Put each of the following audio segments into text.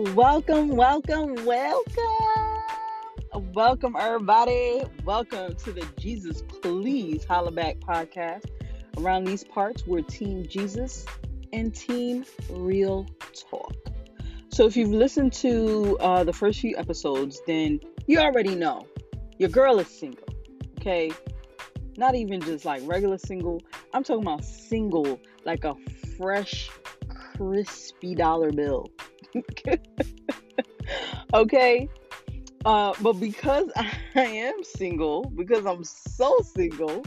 Welcome, welcome, welcome. Welcome, everybody. Welcome to the Jesus Please Holla Back podcast. Around these parts, we're Team Jesus and Team Real Talk. So, if you've listened to uh, the first few episodes, then you already know your girl is single. Okay, not even just like regular single. I'm talking about single, like a fresh, crispy dollar bill. okay. Uh, but because I am single, because I'm so single,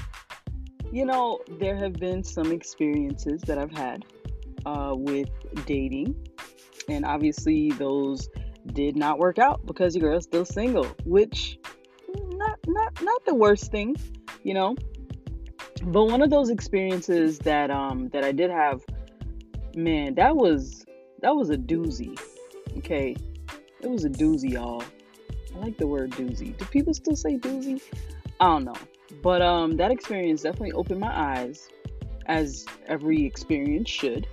you know, there have been some experiences that I've had uh, with dating, and obviously those did not work out because your girl's still single, which not not not the worst thing, you know. But one of those experiences that um that I did have, man, that was that was a doozy. Okay, it was a doozy, y'all. I like the word doozy. Do people still say doozy? I don't know. But um that experience definitely opened my eyes as every experience should.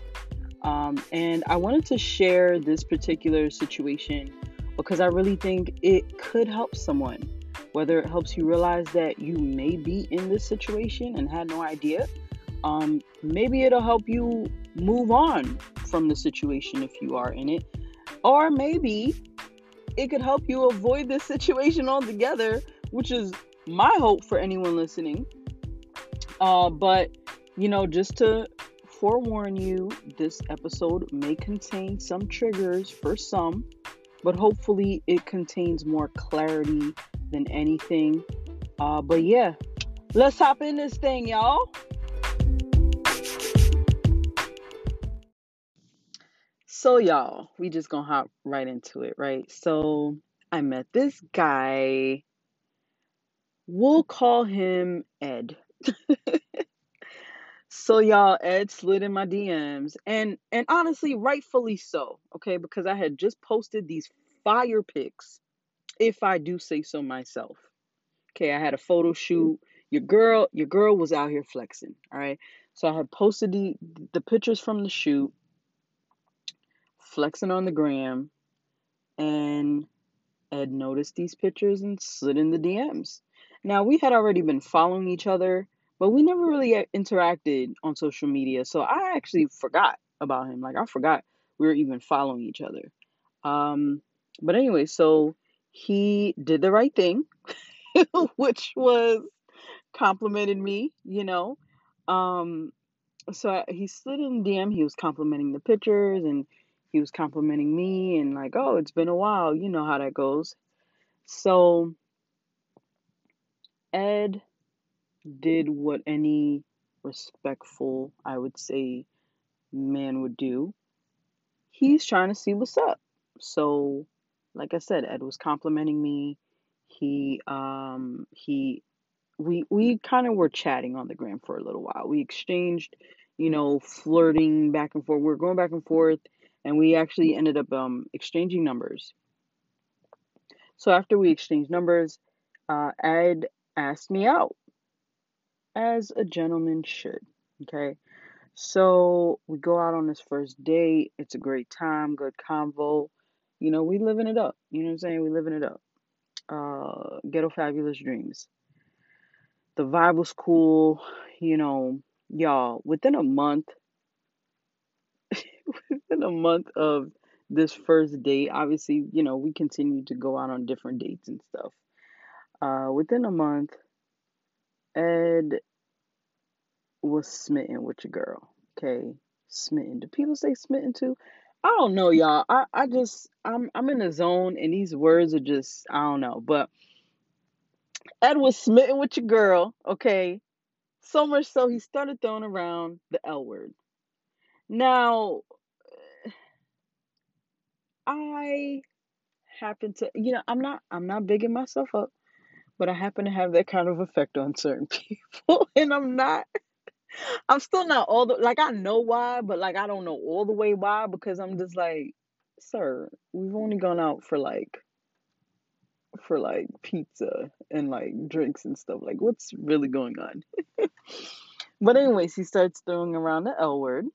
Um, and I wanted to share this particular situation because I really think it could help someone. Whether it helps you realize that you may be in this situation and had no idea, um, maybe it'll help you move on from the situation if you are in it, or maybe it could help you avoid this situation altogether, which is my hope for anyone listening. Uh, but, you know, just to forewarn you, this episode may contain some triggers for some, but hopefully it contains more clarity than anything. Uh, but yeah, let's hop in this thing, y'all. So, y'all, we just gonna hop right into it, right? So, I met this guy. We'll call him Ed. so, y'all, Ed slid in my DMs, and and honestly, rightfully so, okay, because I had just posted these fire pics, if I do say so myself. Okay, I had a photo shoot. Your girl, your girl was out here flexing. All right, so I had posted the the pictures from the shoot flexing on the gram, and Ed noticed these pictures and slid in the DMs. Now, we had already been following each other, but we never really interacted on social media, so I actually forgot about him. Like, I forgot we were even following each other. Um, but anyway, so he did the right thing, which was complimented me, you know. Um, so I, he slid in DM. He was complimenting the pictures and he was complimenting me and like, oh, it's been a while. You know how that goes. So Ed did what any respectful, I would say, man would do. He's trying to see what's up. So, like I said, Ed was complimenting me. He um he we we kind of were chatting on the gram for a little while. We exchanged, you know, flirting back and forth. We are going back and forth and we actually ended up um, exchanging numbers. So after we exchanged numbers, uh, Ed asked me out, as a gentleman should. Okay, so we go out on this first date. It's a great time, good convo. You know, we living it up. You know what I'm saying? We living it up. Uh, ghetto fabulous dreams. The vibe was cool. You know, y'all. Within a month, within a month of this first date, obviously, you know, we continued to go out on different dates and stuff. Uh, within a month, Ed was smitten with your girl. Okay, smitten. Do people say smitten too? I don't know, y'all. I, I just I'm I'm in the zone, and these words are just I don't know. But Ed was smitten with your girl. Okay, so much so he started throwing around the L word. Now, I happen to, you know, I'm not I'm not bigging myself up, but I happen to have that kind of effect on certain people, and I'm not. I'm still not all the like I know why, but like I don't know all the way why because I'm just like, sir, we've only gone out for like for like pizza and like drinks and stuff. Like what's really going on? but anyways, he starts throwing around the L word.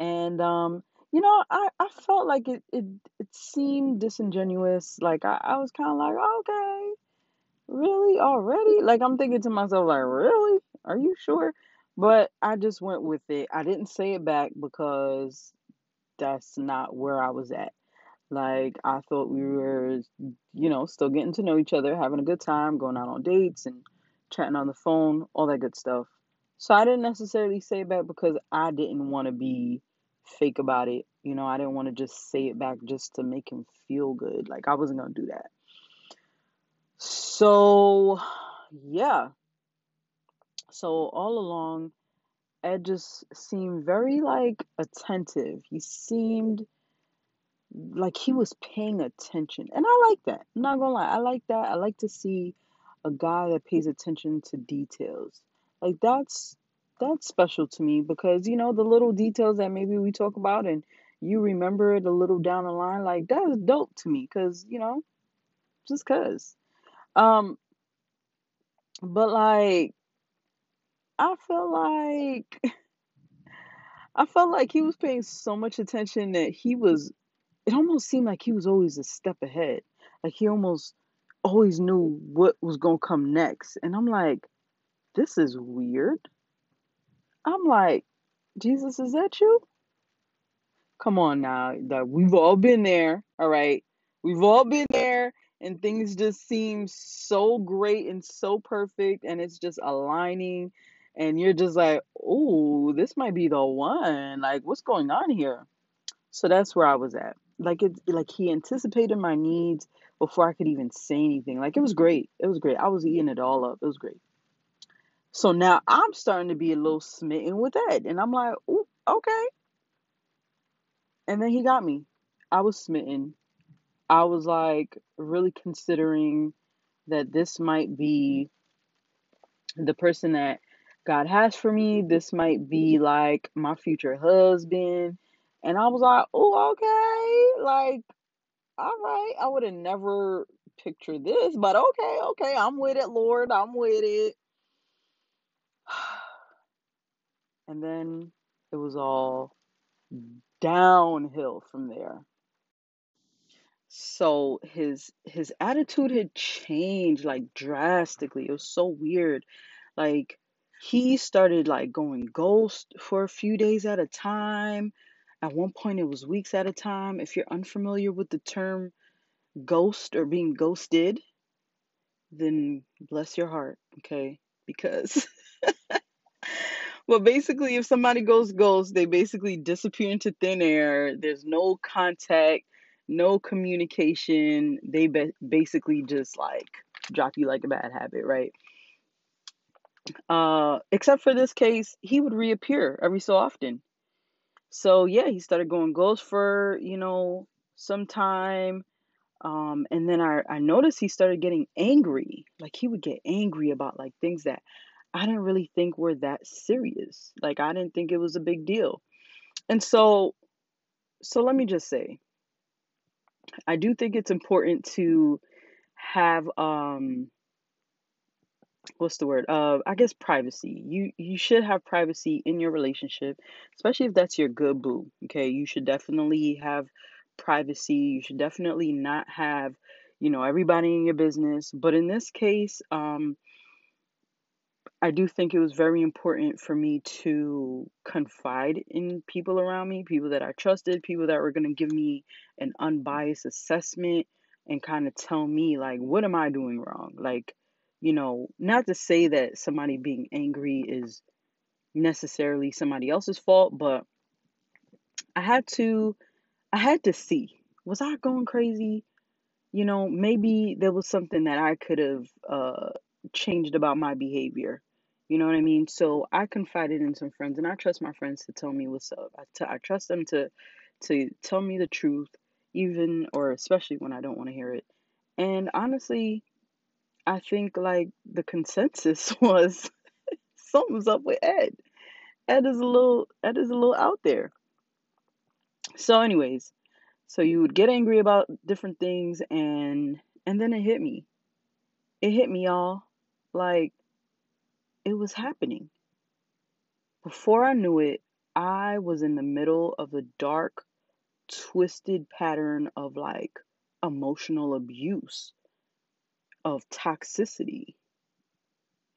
And um you know, I, I felt like it, it it seemed disingenuous. Like I, I was kind of like, okay, really already? Like I'm thinking to myself, like, really? Are you sure? But I just went with it. I didn't say it back because that's not where I was at. Like I thought we were, you know, still getting to know each other, having a good time, going out on dates and chatting on the phone, all that good stuff. So I didn't necessarily say it back because I didn't want to be fake about it. You know, I didn't want to just say it back just to make him feel good. Like I wasn't going to do that. So, yeah. So all along, Ed just seemed very like attentive. He seemed like he was paying attention. And I like that. I'm not gonna lie. I like that. I like to see a guy that pays attention to details. Like that's that's special to me because you know the little details that maybe we talk about and you remember it a little down the line like that is dope to me cuz you know just cuz um but like I feel like I felt like he was paying so much attention that he was it almost seemed like he was always a step ahead. Like he almost always knew what was going to come next. And I'm like, this is weird. I'm like, Jesus, is that you? Come on now. We've all been there, all right? We've all been there and things just seem so great and so perfect and it's just aligning and you're just like, "Oh, this might be the one. Like what's going on here?" So that's where I was at. Like it like he anticipated my needs before I could even say anything. Like it was great. It was great. I was eating it all up. It was great. So now I'm starting to be a little smitten with Ed. And I'm like, Ooh, okay. And then he got me. I was smitten. I was like really considering that this might be the person that God has for me. This might be like my future husband. And I was like, oh, okay. Like, all right. I would have never pictured this, but okay, okay. I'm with it, Lord. I'm with it. And then it was all downhill from there. So his his attitude had changed like drastically. It was so weird. Like he started like going ghost for a few days at a time. At one point it was weeks at a time. If you're unfamiliar with the term ghost or being ghosted, then bless your heart, okay? Because well, basically, if somebody goes ghost, they basically disappear into thin air. There's no contact, no communication. They ba- basically just like drop you like a bad habit, right? Uh, except for this case, he would reappear every so often. So yeah, he started going ghost for you know some time. Um, and then I, I noticed he started getting angry. Like he would get angry about like things that I didn't really think were that serious. Like I didn't think it was a big deal. And so so let me just say, I do think it's important to have um what's the word? Uh I guess privacy. You you should have privacy in your relationship, especially if that's your good boo. Okay? You should definitely have privacy. You should definitely not have, you know, everybody in your business. But in this case, um I do think it was very important for me to confide in people around me, people that I trusted, people that were going to give me an unbiased assessment and kind of tell me, like, what am I doing wrong? Like, you know, not to say that somebody being angry is necessarily somebody else's fault, but I had to I had to see was I going crazy? You know, maybe there was something that I could have uh changed about my behavior. You know what I mean? So I confided in some friends, and I trust my friends to tell me what's up. I, t- I trust them to to tell me the truth, even or especially when I don't want to hear it. And honestly, I think like the consensus was something's up with Ed. Ed is a little Ed is a little out there. So, anyways, so you would get angry about different things, and and then it hit me. It hit me, y'all. Like it was happening. Before I knew it, I was in the middle of a dark twisted pattern of like emotional abuse, of toxicity,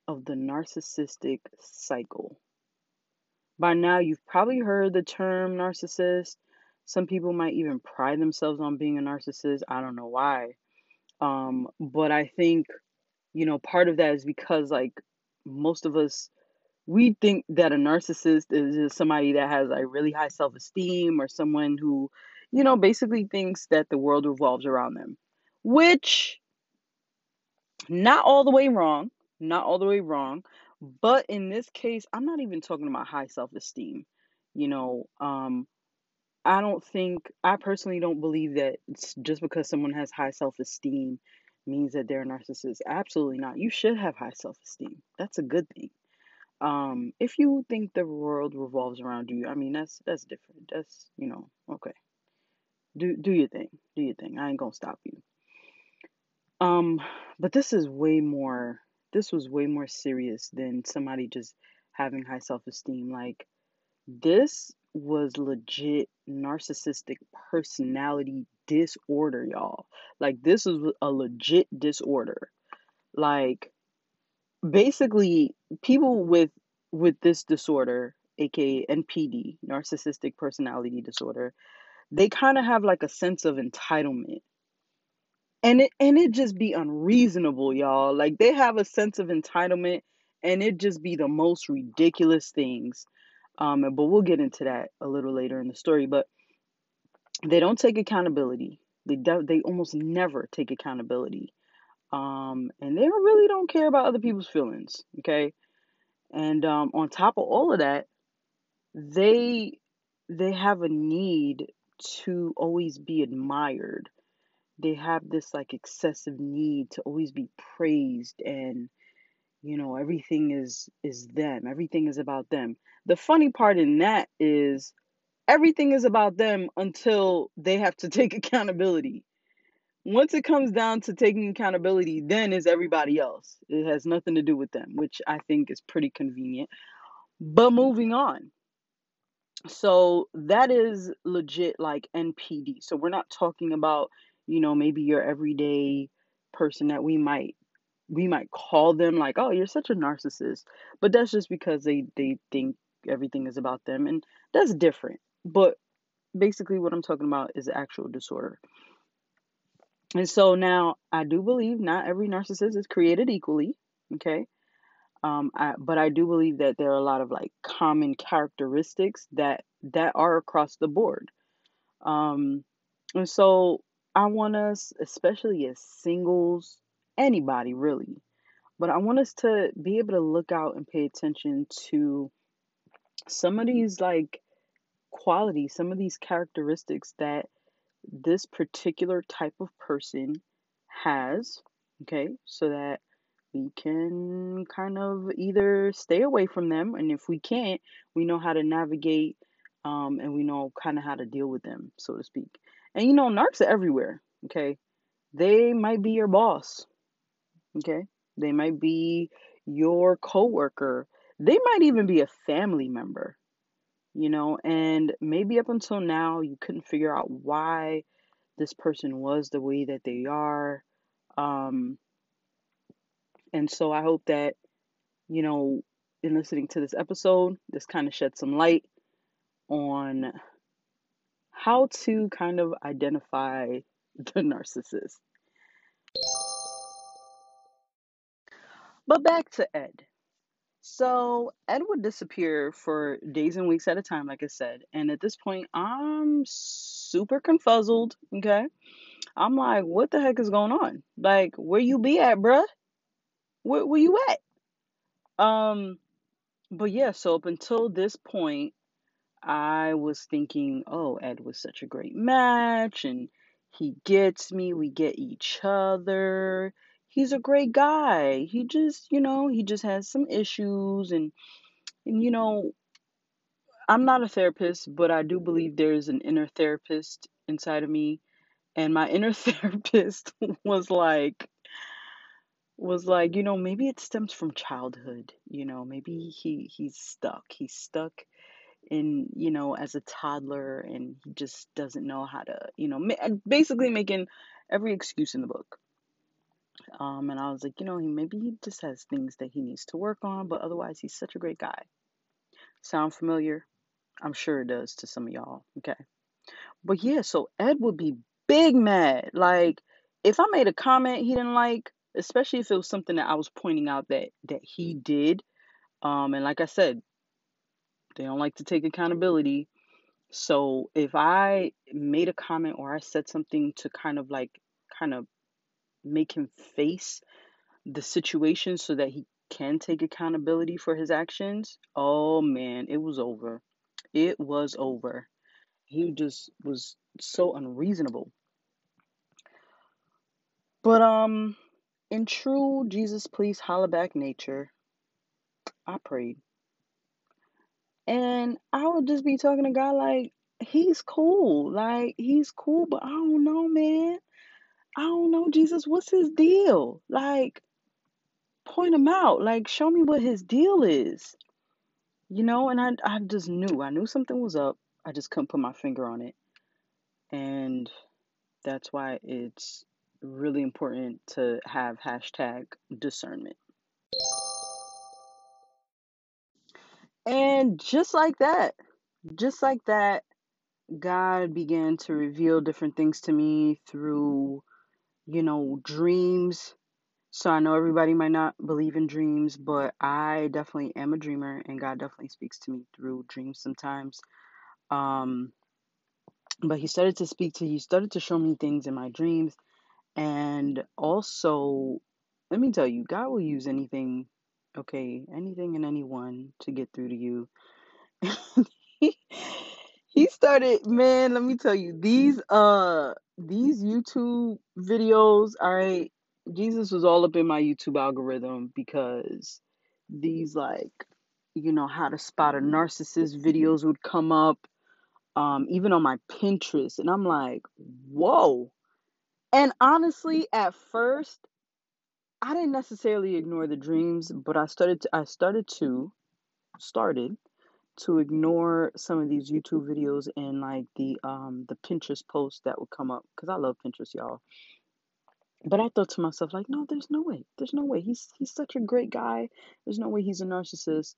of the narcissistic cycle. By now, you've probably heard the term narcissist. Some people might even pride themselves on being a narcissist. I don't know why. Um, but I think, you know, part of that is because, like, most of us, we think that a narcissist is somebody that has like really high self esteem or someone who, you know, basically thinks that the world revolves around them, which not all the way wrong, not all the way wrong, but in this case, I'm not even talking about high self-esteem. You know, um I don't think I personally don't believe that it's just because someone has high self-esteem means that they're a narcissist. Absolutely not. You should have high self-esteem. That's a good thing. Um, if you think the world revolves around you, I mean that's that's different. That's you know, okay. Do do your thing. Do your thing. I ain't gonna stop you. Um, but this is way more, this was way more serious than somebody just having high self esteem. Like, this was legit narcissistic personality disorder, y'all. Like, this is a legit disorder. Like, basically, people with with this disorder, aka NPD, narcissistic personality disorder, they kind of have like a sense of entitlement and it and it just be unreasonable y'all like they have a sense of entitlement and it just be the most ridiculous things um but we'll get into that a little later in the story but they don't take accountability. They do, they almost never take accountability. Um and they really don't care about other people's feelings okay? And um on top of all of that they they have a need to always be admired. They have this like excessive need to always be praised and you know everything is is them. Everything is about them. The funny part in that is everything is about them until they have to take accountability. Once it comes down to taking accountability then is everybody else. It has nothing to do with them which i think is pretty convenient. But moving on. So that is legit like npd so we're not talking about you know, maybe your everyday person that we might we might call them like, "Oh, you're such a narcissist." But that's just because they they think everything is about them and that's different. But basically what I'm talking about is actual disorder. And so now I do believe not every narcissist is created equally, okay? Um, I, but I do believe that there are a lot of like common characteristics that that are across the board. Um, and so I want us, especially as singles, anybody really, but I want us to be able to look out and pay attention to some of these like qualities, some of these characteristics that this particular type of person has, okay, so that we can kind of either stay away from them, and if we can't, we know how to navigate um, and we know kind of how to deal with them, so to speak. And you know, narcs are everywhere. Okay. They might be your boss. Okay. They might be your coworker. They might even be a family member. You know, and maybe up until now you couldn't figure out why this person was the way that they are. Um and so I hope that, you know, in listening to this episode, this kind of shed some light on how to kind of identify the narcissist. But back to Ed. So Ed would disappear for days and weeks at a time, like I said. And at this point, I'm super confuzzled. Okay. I'm like, what the heck is going on? Like, where you be at, bruh? Where, where you at? Um, but yeah, so up until this point, I was thinking, oh, Ed was such a great match, and he gets me, we get each other. He's a great guy. He just, you know, he just has some issues, and, and you know, I'm not a therapist, but I do believe there's an inner therapist inside of me. And my inner therapist was like, was like, you know, maybe it stems from childhood. You know, maybe he he's stuck. He's stuck in you know as a toddler and he just doesn't know how to you know basically making every excuse in the book um and i was like you know he maybe he just has things that he needs to work on but otherwise he's such a great guy. Sound familiar? I'm sure it does to some of y'all okay? But yeah so ed would be big mad. Like if i made a comment he didn't like especially if it was something that i was pointing out that that he did um and like i said they don't like to take accountability. So if I made a comment or I said something to kind of like kind of make him face the situation so that he can take accountability for his actions, oh man, it was over. It was over. He just was so unreasonable. But um in true Jesus please holla back nature, I prayed. And I would just be talking to God like, he's cool. Like, he's cool, but I don't know, man. I don't know, Jesus, what's his deal? Like, point him out. Like, show me what his deal is. You know, and I, I just knew. I knew something was up. I just couldn't put my finger on it. And that's why it's really important to have hashtag discernment. And just like that, just like that, God began to reveal different things to me through, you know, dreams. So I know everybody might not believe in dreams, but I definitely am a dreamer and God definitely speaks to me through dreams sometimes. Um but he started to speak to he started to show me things in my dreams and also let me tell you, God will use anything, okay, anything and anyone to get through to you. he started, man, let me tell you, these uh these YouTube videos, all right, Jesus was all up in my YouTube algorithm because these like, you know, how to spot a narcissist videos would come up um even on my Pinterest and I'm like, "Whoa." And honestly, at first, I didn't necessarily ignore the dreams, but I started to I started to started to ignore some of these YouTube videos and like the um the Pinterest posts that would come up because I love Pinterest, y'all. But I thought to myself, like, no, there's no way. There's no way. He's he's such a great guy. There's no way he's a narcissist.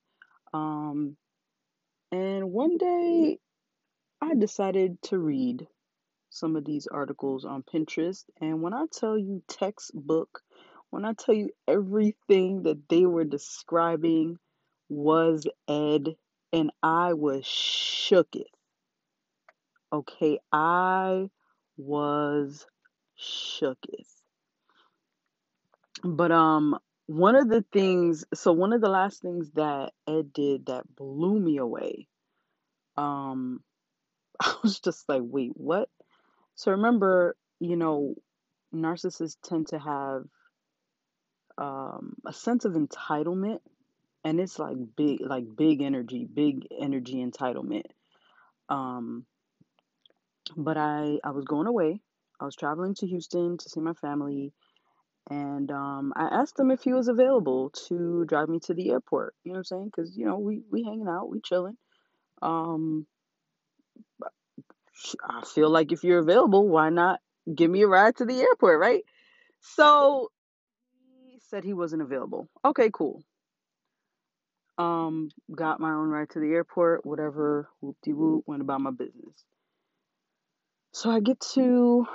Um and one day I decided to read some of these articles on Pinterest. And when I tell you textbook, when I tell you everything that they were describing was Ed, and I was shooketh. Okay, I was shooketh. But um one of the things so one of the last things that Ed did that blew me away, um I was just like, wait, what? So remember, you know, narcissists tend to have um, a sense of entitlement, and it's like big, like big energy, big energy entitlement. Um, but I, I was going away. I was traveling to Houston to see my family, and um, I asked him if he was available to drive me to the airport. You know what I'm saying? Because you know we we hanging out, we chilling. Um, I feel like if you're available, why not give me a ride to the airport, right? So he said he wasn't available. Okay, cool. Um, got my own ride to the airport, whatever, whoop de whoop, went about my business. So I get to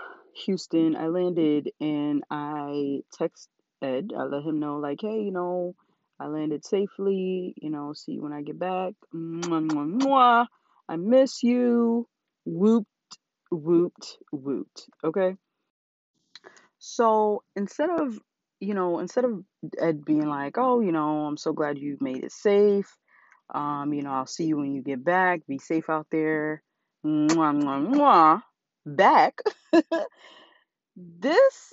Houston, I landed and I text Ed. I let him know, like, hey, you know, I landed safely, you know, see you when I get back. Mwah, mwah, mwah. I miss you whooped, whooped, whooped. Okay. So instead of, you know, instead of Ed being like, oh, you know, I'm so glad you made it safe. Um, you know, I'll see you when you get back. Be safe out there. Mwah, mwah, mwah. Back. this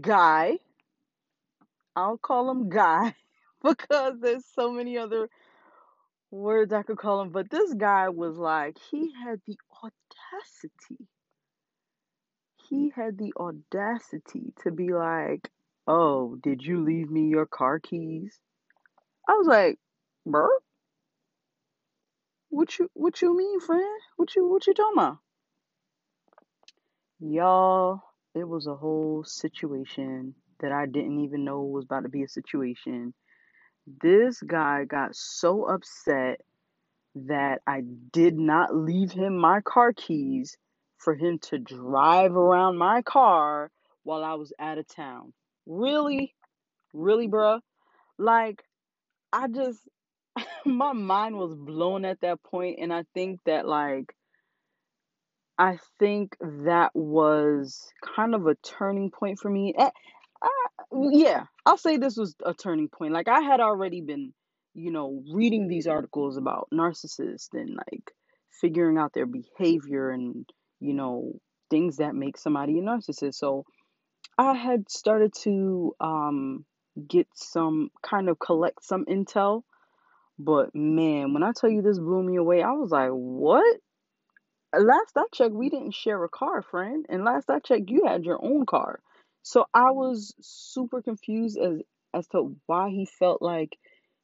guy, I'll call him guy because there's so many other words I could call him, but this guy was like, he had the audacity. He had the audacity to be like, Oh, did you leave me your car keys? I was like, Bro, What you what you mean, friend? What you what you talking about? Y'all, it was a whole situation that I didn't even know was about to be a situation. This guy got so upset that I did not leave him my car keys for him to drive around my car while I was out of town. Really? Really, bruh? Like, I just, my mind was blown at that point, and I think that, like, I think that was kind of a turning point for me. Eh, yeah, I'll say this was a turning point. Like I had already been, you know, reading these articles about narcissists and like figuring out their behavior and, you know, things that make somebody a narcissist. So I had started to um get some kind of collect some intel, but man, when I tell you this blew me away, I was like, "What?" Last I checked, we didn't share a car, friend. And last I checked, you had your own car. So I was super confused as as to why he felt like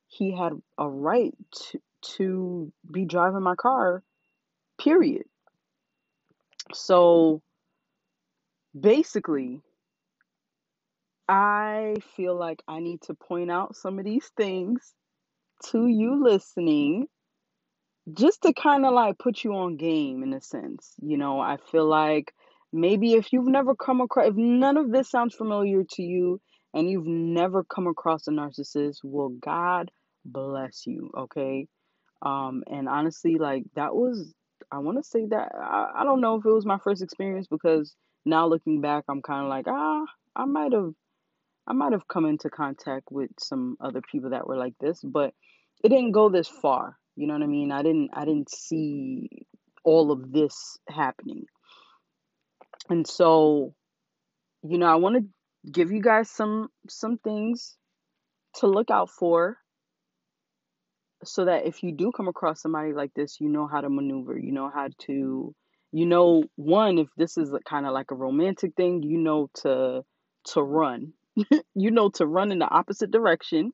he had a right to to be driving my car, period. So basically, I feel like I need to point out some of these things to you listening just to kind of like put you on game in a sense. You know, I feel like maybe if you've never come across, if none of this sounds familiar to you and you've never come across a narcissist, well, God bless you, okay? Um, and honestly, like that was, I want to say that I, I don't know if it was my first experience because now looking back, I'm kind of like, ah, I might have I might have come into contact with some other people that were like this, but it didn't go this far. You know what I mean? I didn't I didn't see all of this happening. And so, you know, I want to give you guys some some things to look out for so that if you do come across somebody like this, you know how to maneuver. You know how to you know one if this is kind of like a romantic thing, you know to to run. you know to run in the opposite direction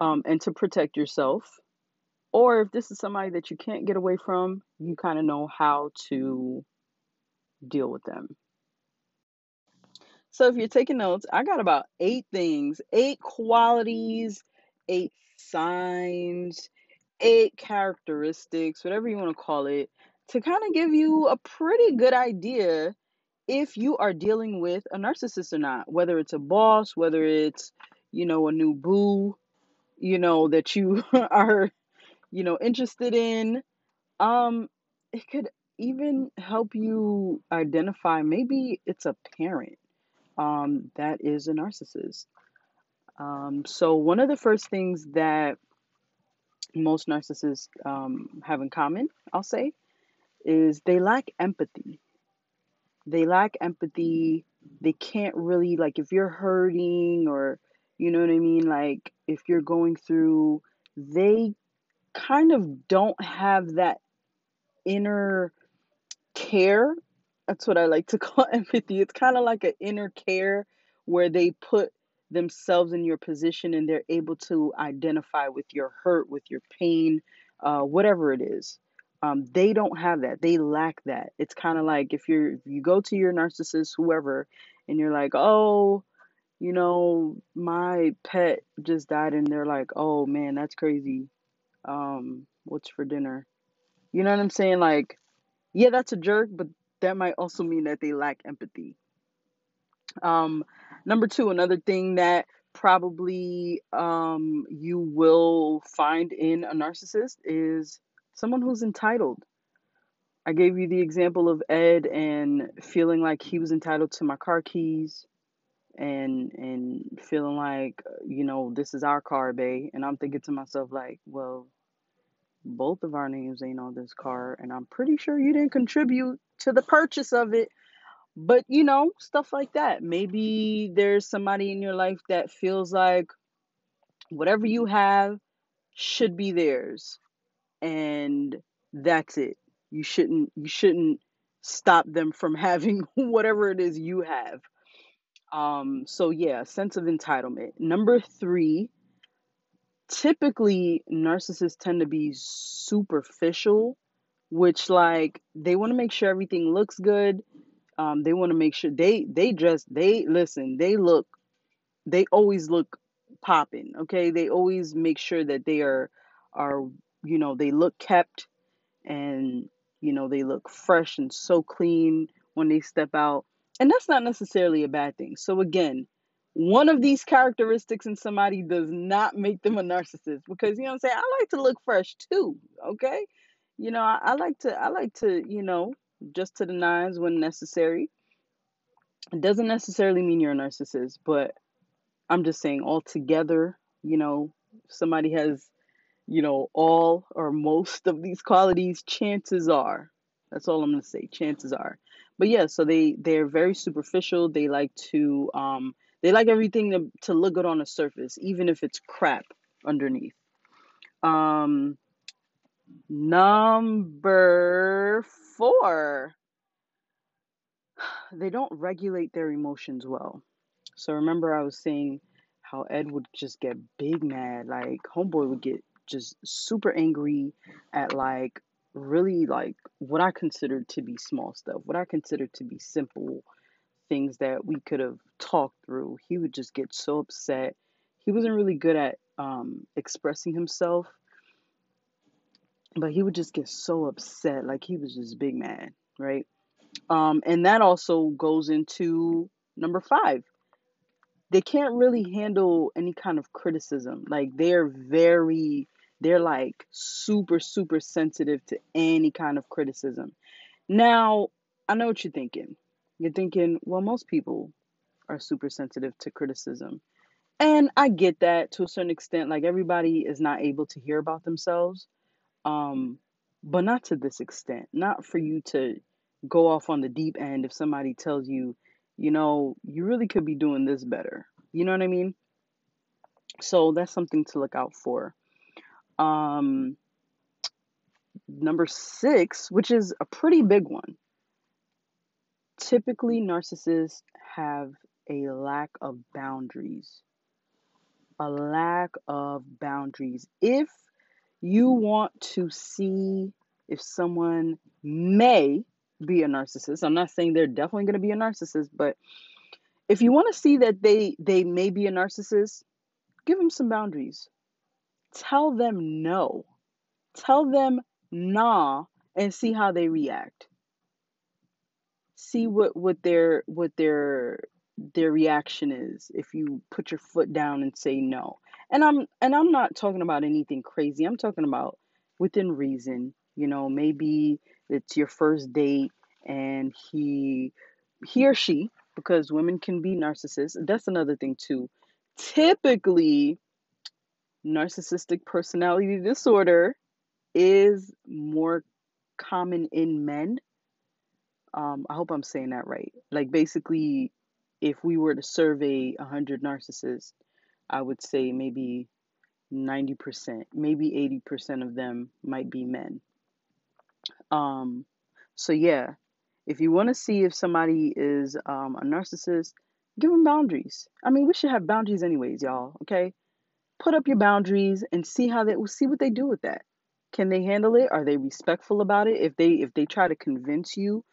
um, and to protect yourself. Or if this is somebody that you can't get away from, you kind of know how to deal with them. So if you're taking notes, I got about eight things, eight qualities, eight signs, eight characteristics, whatever you want to call it, to kind of give you a pretty good idea if you are dealing with a narcissist or not, whether it's a boss, whether it's, you know, a new boo, you know, that you are, you know, interested in. Um, it could even help you identify maybe it's a parent um, that is a narcissist. Um, so, one of the first things that most narcissists um, have in common, I'll say, is they lack empathy. They lack empathy. They can't really, like, if you're hurting or, you know what I mean, like, if you're going through, they kind of don't have that inner care. That's what I like to call empathy. It's kind of like an inner care where they put themselves in your position and they're able to identify with your hurt, with your pain, uh, whatever it is. Um, they don't have that. They lack that. It's kind of like if you're if you go to your narcissist, whoever, and you're like, oh, you know, my pet just died, and they're like, oh man, that's crazy. Um, what's for dinner? You know what I'm saying? Like, yeah, that's a jerk, but that might also mean that they lack empathy. Um, number two, another thing that probably um, you will find in a narcissist is someone who's entitled. I gave you the example of Ed and feeling like he was entitled to my car keys and and feeling like you know this is our car bay and i'm thinking to myself like well both of our names ain't on this car and i'm pretty sure you didn't contribute to the purchase of it. But you know stuff like that. Maybe there's somebody in your life that feels like whatever you have should be theirs and that's it. You shouldn't you shouldn't stop them from having whatever it is you have. Um so yeah sense of entitlement. Number 3 typically narcissists tend to be superficial which like they want to make sure everything looks good. Um they want to make sure they they just they listen they look they always look popping okay? They always make sure that they are are you know they look kept and you know they look fresh and so clean when they step out. And that's not necessarily a bad thing. So again one of these characteristics in somebody does not make them a narcissist because you know i'm saying? I like to look fresh too okay? You know i, I like to i like to you know just to the nines when necessary. It doesn't necessarily mean you're a narcissist but i'm just saying altogether you know somebody has you know, all or most of these qualities, chances are. That's all I'm gonna say. Chances are. But yeah, so they they're very superficial. They like to um they like everything to, to look good on the surface, even if it's crap underneath. Um number four, they don't regulate their emotions well. So remember I was saying how Ed would just get big mad, like homeboy would get just super angry at like really like what I considered to be small stuff, what I considered to be simple things that we could have talked through. He would just get so upset. He wasn't really good at um, expressing himself, but he would just get so upset, like he was just big mad, right? Um, and that also goes into number five they can't really handle any kind of criticism. Like they're very they're like super super sensitive to any kind of criticism. Now, I know what you're thinking. You're thinking, well, most people are super sensitive to criticism. And I get that to a certain extent. Like everybody is not able to hear about themselves. Um, but not to this extent. Not for you to go off on the deep end if somebody tells you, you know, you really could be doing this better. You know what I mean? So that's something to look out for. Um, number six, which is a pretty big one. Typically, narcissists have a lack of boundaries. A lack of boundaries. If you want to see if someone may be a narcissist, I'm not saying they're definitely going to be a narcissist, but if you want to see that they they may be a narcissist, give them some boundaries. Tell them no. Tell them nah and see how they react. See what what their what their their reaction is if you put your foot down and say no. And I'm and I'm not talking about anything crazy. I'm talking about within reason. You know, maybe it's your first date and he he or she because women can be narcissists. That's another thing too. Typically narcissistic personality disorder is more common in men. Um, I hope I'm saying that right. Like basically, if we were to survey 100 narcissists, I would say maybe 90%, maybe 80% of them might be men. Um, so yeah, if you want to see if somebody is um, a narcissist, give them boundaries. I mean, we should have boundaries anyways, y'all. Okay, put up your boundaries and see how they see what they do with that. Can they handle it? Are they respectful about it? If they if they try to convince you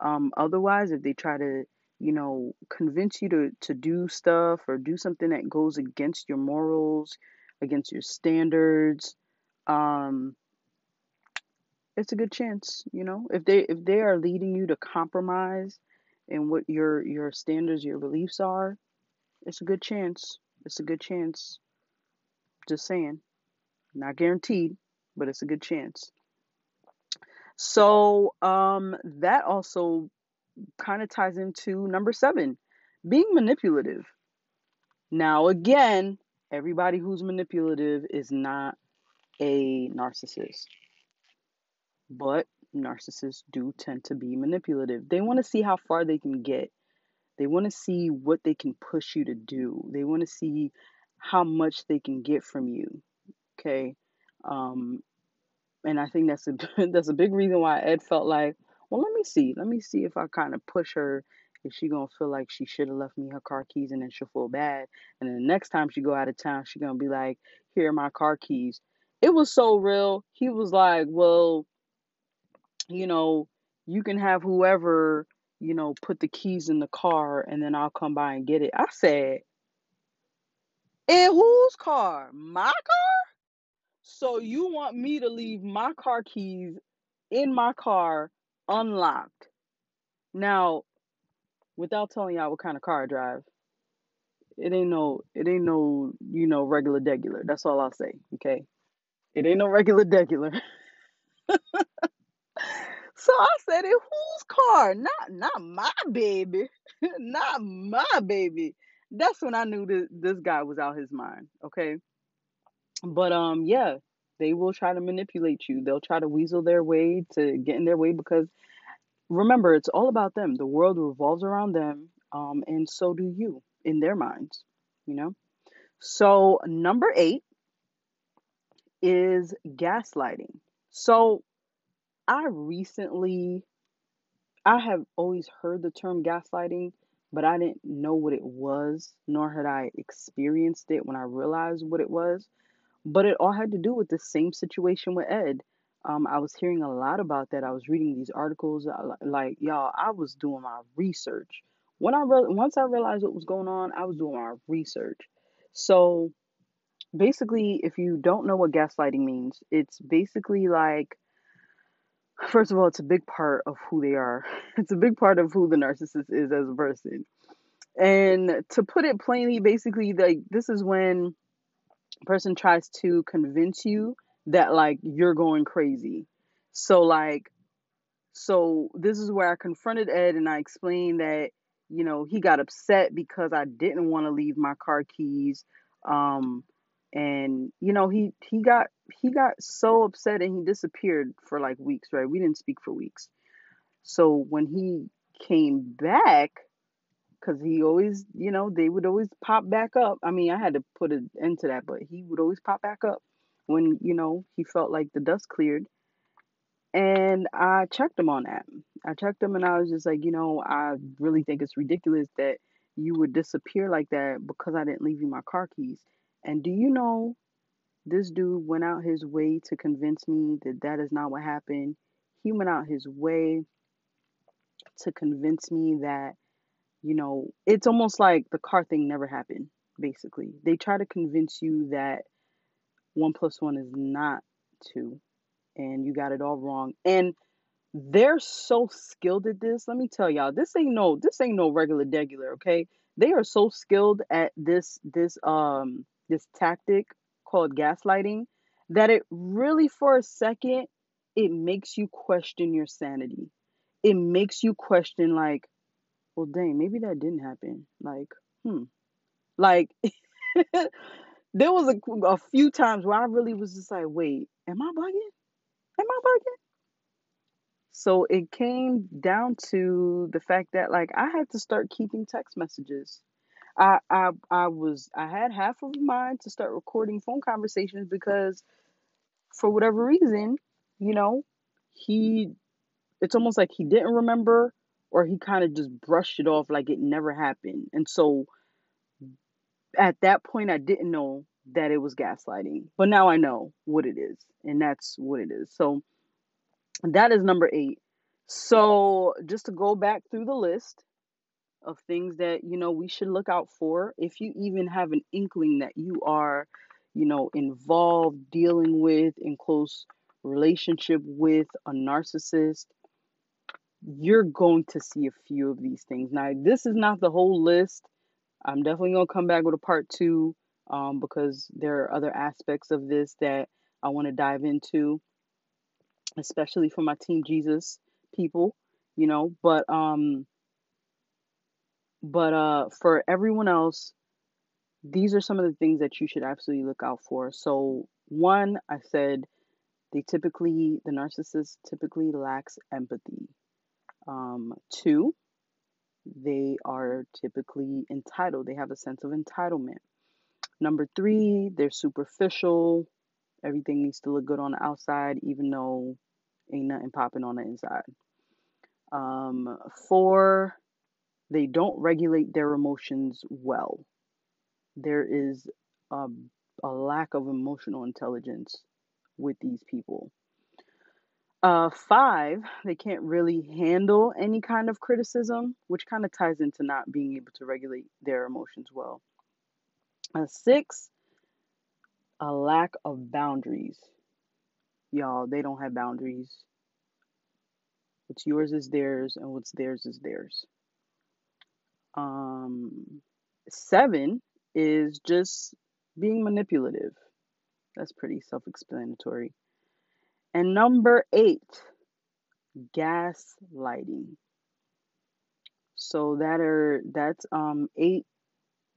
um, otherwise, if they try to you know convince you to to do stuff or do something that goes against your morals, against your standards, um, it's a good chance. You know, if they if they are leading you to compromise and what your your standards, your beliefs are, it's a good chance. It's a good chance. Just saying. Not guaranteed, but it's a good chance. So um, that also kind of ties into number seven being manipulative. Now, again, everybody who's manipulative is not a narcissist, but narcissists do tend to be manipulative. They want to see how far they can get, they want to see what they can push you to do, they want to see how much they can get from you. Okay. Um, and I think that's a that's a big reason why Ed felt like, well, let me see, let me see if I kind of push her Is she gonna feel like she should have left me her car keys and then she'll feel bad? And then the next time she go out of town, she gonna be like, "Here are my car keys." It was so real. He was like, "Well, you know, you can have whoever, you know, put the keys in the car, and then I'll come by and get it." I said, "In whose car? My car?" So mm-hmm. you want me to leave my car keys in my car unlocked? Now, without telling y'all what kind of car I drive, it ain't no, it ain't no, you know, regular degular. That's all I'll say. Okay, it ain't no regular degular. so I said, "In whose car? Not, not my baby, not my baby." That's when I knew that this guy was out his mind. Okay, but um, yeah, they will try to manipulate you. They'll try to weasel their way to get in their way because remember, it's all about them. The world revolves around them, um, and so do you in their minds, you know? So, number eight is gaslighting. So, I recently, I have always heard the term gaslighting, but I didn't know what it was, nor had I experienced it when I realized what it was. But it all had to do with the same situation with Ed. Um, I was hearing a lot about that. I was reading these articles. uh, Like y'all, I was doing my research. When I re- once I realized what was going on, I was doing my research. So basically, if you don't know what gaslighting means, it's basically like first of all, it's a big part of who they are. It's a big part of who the narcissist is as a person. And to put it plainly, basically, like this is when person tries to convince you that like you're going crazy. So like so this is where I confronted Ed and I explained that you know he got upset because I didn't want to leave my car keys um and you know he he got he got so upset and he disappeared for like weeks, right? We didn't speak for weeks. So when he came back because he always, you know, they would always pop back up. I mean, I had to put an end to that, but he would always pop back up when, you know, he felt like the dust cleared. And I checked him on that. I checked him and I was just like, you know, I really think it's ridiculous that you would disappear like that because I didn't leave you my car keys. And do you know, this dude went out his way to convince me that that is not what happened. He went out his way to convince me that you know, it's almost like the car thing never happened, basically. They try to convince you that one plus one is not two and you got it all wrong. And they're so skilled at this. Let me tell y'all, this ain't no this ain't no regular degular, okay? They are so skilled at this this um this tactic called gaslighting that it really for a second it makes you question your sanity. It makes you question like well, dang, maybe that didn't happen. Like, hmm. Like, there was a, a few times where I really was just like, wait, am I bugging? Am I bugging? So it came down to the fact that like I had to start keeping text messages. I I I was I had half of mine to start recording phone conversations because for whatever reason, you know, he it's almost like he didn't remember or he kind of just brushed it off like it never happened. And so at that point, I didn't know that it was gaslighting, but now I know what it is, and that's what it is. So that is number eight. So just to go back through the list of things that you know we should look out for, if you even have an inkling that you are, you know, involved, dealing with, in close relationship with a narcissist, you're going to see a few of these things. Now, this is not the whole list. I'm definitely going to come back with a part two um, because there are other aspects of this that I want to dive into, especially for my Team Jesus people, you know. But um, but uh, for everyone else, these are some of the things that you should absolutely look out for. So one, I said they typically the narcissist typically lacks empathy. Um, two, they are typically entitled. They have a sense of entitlement. Number three, they're superficial. Everything needs to look good on the outside, even though ain't nothing popping on the inside. Um, four, they don't regulate their emotions well. There is a, a lack of emotional intelligence with these people. Uh, five, they can't really handle any kind of criticism, which kind of ties into not being able to regulate their emotions well. Uh, six, a lack of boundaries. Y'all, they don't have boundaries. What's yours is theirs, and what's theirs is theirs. Um, seven is just being manipulative. That's pretty self explanatory. And number eight, gaslighting. So that are that's um eight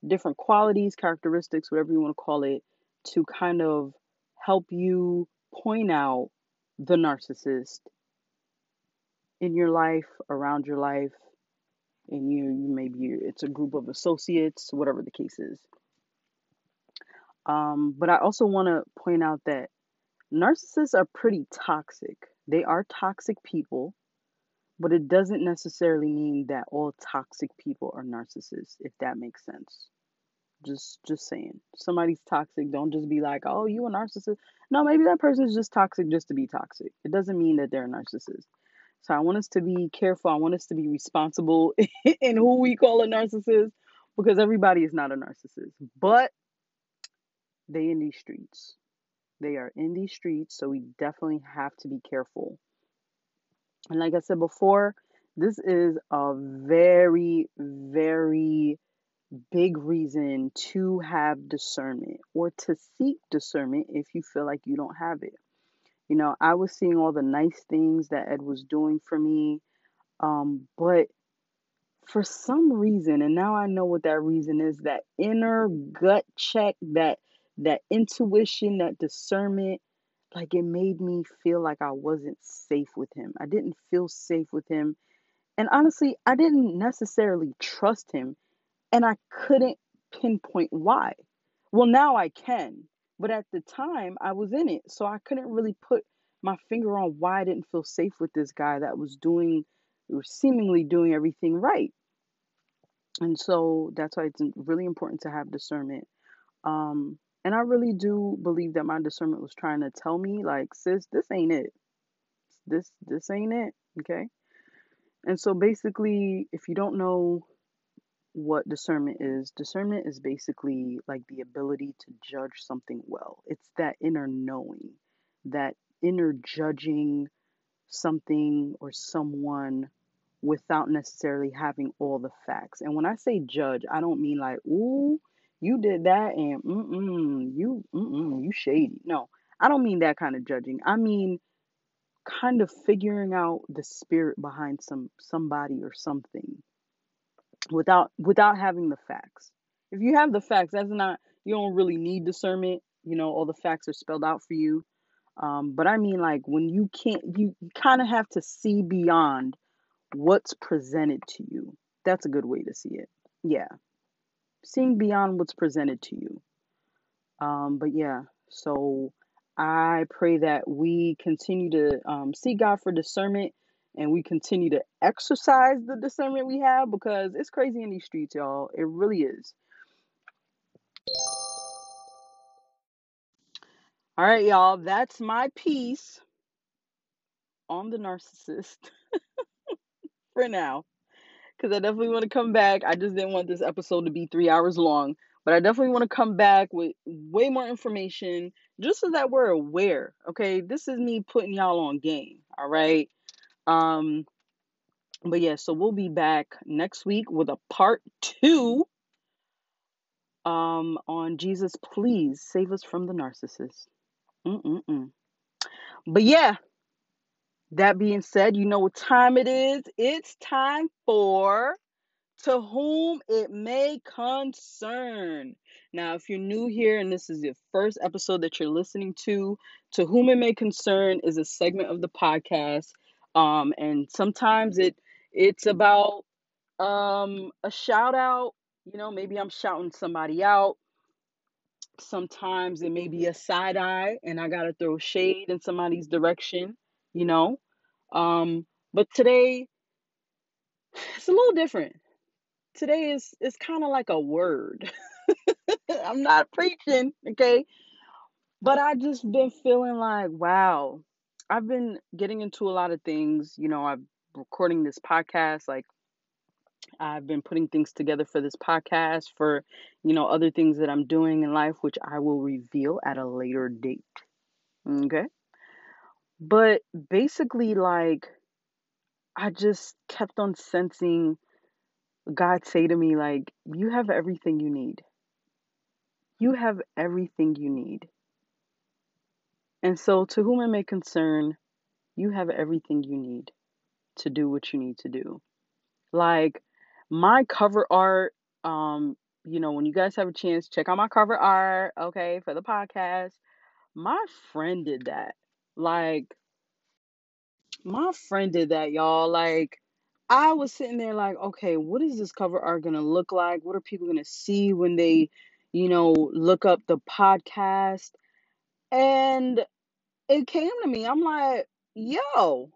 different qualities, characteristics, whatever you want to call it, to kind of help you point out the narcissist in your life, around your life, and you, you maybe it's a group of associates, whatever the case is. Um, but I also want to point out that narcissists are pretty toxic. They are toxic people, but it doesn't necessarily mean that all toxic people are narcissists, if that makes sense. Just just saying. Somebody's toxic, don't just be like, "Oh, you a narcissist." No, maybe that person is just toxic just to be toxic. It doesn't mean that they're a narcissist. So I want us to be careful. I want us to be responsible in who we call a narcissist because everybody is not a narcissist. But they in these streets. They are in these streets, so we definitely have to be careful. And like I said before, this is a very, very big reason to have discernment or to seek discernment if you feel like you don't have it. You know, I was seeing all the nice things that Ed was doing for me, um, but for some reason, and now I know what that reason is, that inner gut check, that that intuition, that discernment, like it made me feel like I wasn't safe with him. I didn't feel safe with him. And honestly, I didn't necessarily trust him and I couldn't pinpoint why. Well, now I can, but at the time I was in it, so I couldn't really put my finger on why I didn't feel safe with this guy that was doing seemingly doing everything right. And so that's why it's really important to have discernment. Um, and I really do believe that my discernment was trying to tell me, like, sis, this ain't it. This this ain't it. Okay. And so basically, if you don't know what discernment is discernment is basically like the ability to judge something well. It's that inner knowing that inner judging something or someone without necessarily having all the facts. And when i say judge i don't mean like ooh you did that and mm-mm, you mm-mm, you shady. No i don't mean that kind of judging. I mean kind of figuring out the spirit behind some somebody or something without without having the facts. If you have the facts, that's not you don't really need discernment. You know, all the facts are spelled out for you. Um, but I mean, like when you can't, you, you kind of have to see beyond what's presented to you. That's a good way to see it. Yeah, seeing beyond what's presented to you. Um, but yeah, so I pray that we continue to um, see God for discernment and we continue to exercise the discernment we have because it's crazy in these streets, y'all. It really is. All right, y'all. That's my piece on the narcissist for now. Because I definitely want to come back. I just didn't want this episode to be three hours long. But I definitely want to come back with way more information just so that we're aware. Okay. This is me putting y'all on game. All right. Um, but yeah, so we'll be back next week with a part two um on Jesus, please save us from the narcissist. Mm-mm-mm. But yeah, that being said, you know what time it is? It's time for to whom it may concern. Now, if you're new here and this is the first episode that you're listening to, to whom it may concern is a segment of the podcast um, and sometimes it it's about um, a shout out. You know, maybe I'm shouting somebody out. Sometimes it may be a side eye, and I gotta throw shade in somebody's direction. You know, um, but today it's a little different. today is is kind of like a word. I'm not preaching, okay? But I just been feeling like, wow. I've been getting into a lot of things. You know, I'm recording this podcast. Like, I've been putting things together for this podcast, for, you know, other things that I'm doing in life, which I will reveal at a later date. Okay. But basically, like, I just kept on sensing God say to me, like, you have everything you need. You have everything you need. And so, to whom it may concern, you have everything you need to do what you need to do. Like, my cover art, um, you know, when you guys have a chance, check out my cover art, okay, for the podcast. My friend did that. Like, my friend did that, y'all. Like, I was sitting there like, okay, what is this cover art gonna look like? What are people gonna see when they, you know, look up the podcast? And it came to me. I'm like, yo,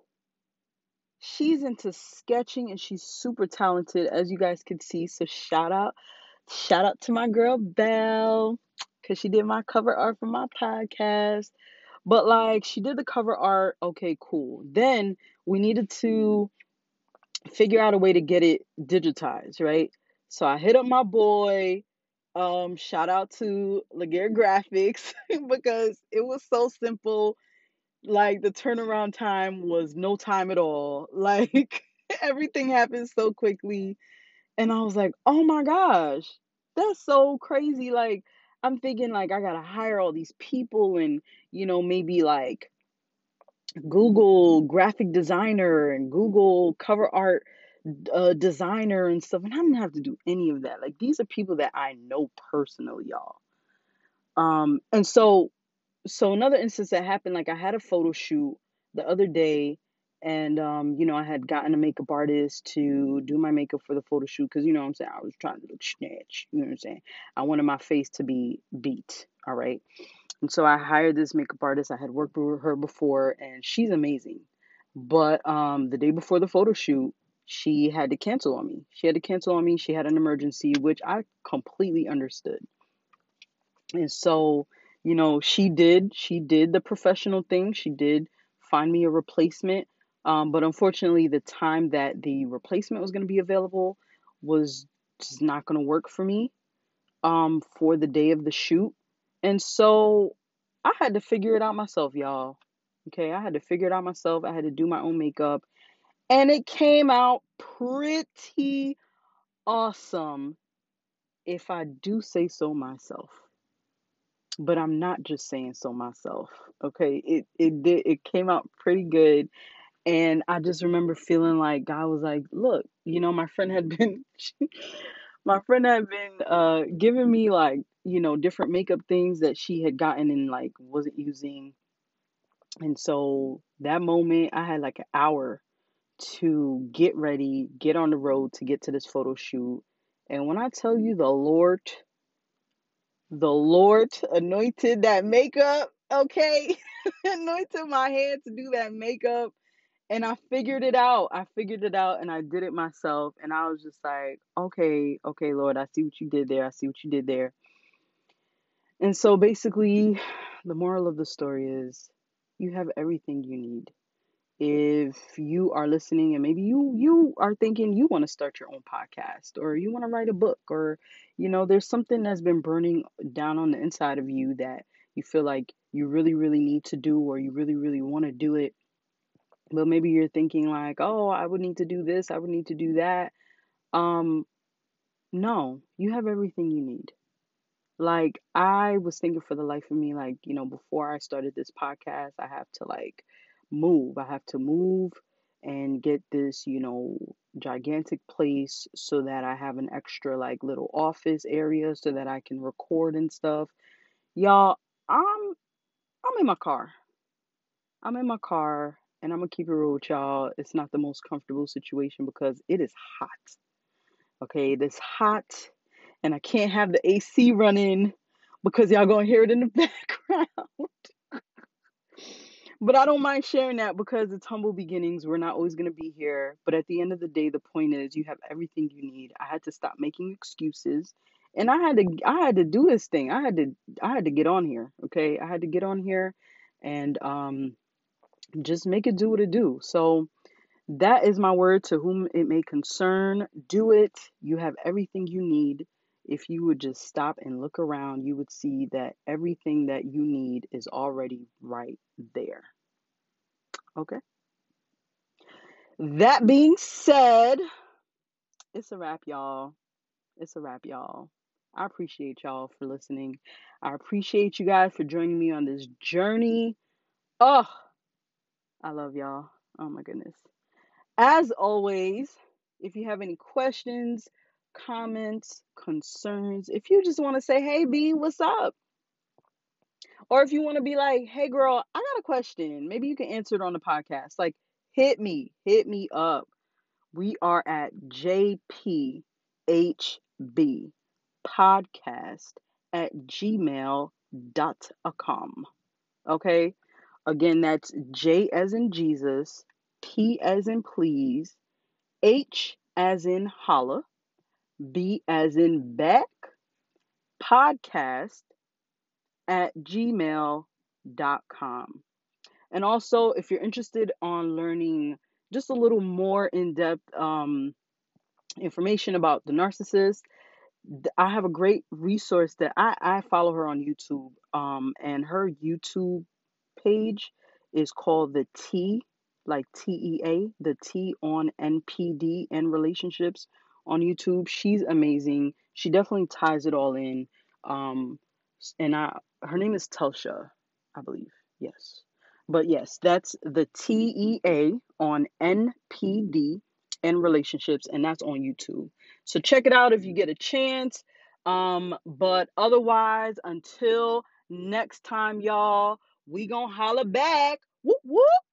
she's into sketching and she's super talented, as you guys can see. So shout out, shout out to my girl Belle, because she did my cover art for my podcast. But like she did the cover art, okay, cool. Then we needed to figure out a way to get it digitized, right? So I hit up my boy. Um, shout out to Laguerre Graphics because it was so simple. Like the turnaround time was no time at all. Like everything happened so quickly. And I was like, oh my gosh, that's so crazy. Like, I'm thinking like I gotta hire all these people and you know, maybe like Google graphic designer and Google cover art uh, designer and stuff. And I didn't have to do any of that. Like these are people that I know personally, y'all. Um, and so so another instance that happened, like I had a photo shoot the other day, and um, you know, I had gotten a makeup artist to do my makeup for the photo shoot because you know what I'm saying I was trying to look snatch. You know what I'm saying? I wanted my face to be beat. All right. And so I hired this makeup artist. I had worked with her before, and she's amazing. But um, the day before the photo shoot, she had to cancel on me. She had to cancel on me. She had an emergency, which I completely understood. And so, you know, she did. She did the professional thing. She did find me a replacement. Um, but unfortunately, the time that the replacement was going to be available was just not going to work for me um, for the day of the shoot. And so I had to figure it out myself, y'all. Okay, I had to figure it out myself. I had to do my own makeup. And it came out pretty awesome, if I do say so myself. But I'm not just saying so myself. Okay, it it did it came out pretty good. And I just remember feeling like God was like, look, you know, my friend had been my friend had been uh giving me like, you know, different makeup things that she had gotten and like wasn't using. And so that moment I had like an hour to get ready, get on the road to get to this photo shoot. And when I tell you mm-hmm. the Lord, the Lord anointed that makeup, okay? anointed my head to do that makeup. And I figured it out. I figured it out and I did it myself. And I was just like, okay, okay, Lord, I see what you did there. I see what you did there. And so basically, the moral of the story is you have everything you need if you are listening and maybe you you are thinking you want to start your own podcast or you want to write a book or you know there's something that's been burning down on the inside of you that you feel like you really really need to do or you really really want to do it. But maybe you're thinking like oh I would need to do this I would need to do that. Um no you have everything you need. Like I was thinking for the life of me like you know before I started this podcast I have to like move. I have to move and get this, you know, gigantic place so that I have an extra like little office area so that I can record and stuff. Y'all, I'm I'm in my car. I'm in my car and I'm gonna keep it real with y'all. It's not the most comfortable situation because it is hot. Okay, it is hot and I can't have the AC running because y'all gonna hear it in the background. But I don't mind sharing that because it's humble beginnings. We're not always going to be here. But at the end of the day, the point is you have everything you need. I had to stop making excuses. And I had to I had to do this thing. I had to I had to get on here. Okay. I had to get on here and um just make it do what it do. So that is my word to whom it may concern. Do it. You have everything you need. If you would just stop and look around, you would see that everything that you need is already right there. Okay. That being said, it's a wrap, y'all. It's a wrap, y'all. I appreciate y'all for listening. I appreciate you guys for joining me on this journey. Oh, I love y'all. Oh my goodness. As always, if you have any questions, comments, concerns, if you just want to say, hey, B, what's up? Or if you want to be like, hey, girl, I got a question. Maybe you can answer it on the podcast. Like, hit me, hit me up. We are at JPHB podcast at gmail.com. Okay. Again, that's J as in Jesus, P as in please, H as in holla, B as in back, podcast at gmail.com. And also, if you're interested on learning just a little more in-depth um, information about the narcissist, I have a great resource that I, I follow her on YouTube. Um, and her YouTube page is called the T, like T E A, the T on NPD and relationships on YouTube. She's amazing. She definitely ties it all in. Um, and I, her name is Telsha, I believe. Yes. But yes, that's the T E A on NPD and relationships, and that's on YouTube. So check it out if you get a chance. Um, but otherwise, until next time, y'all, we gonna holla back. Whoop whoop.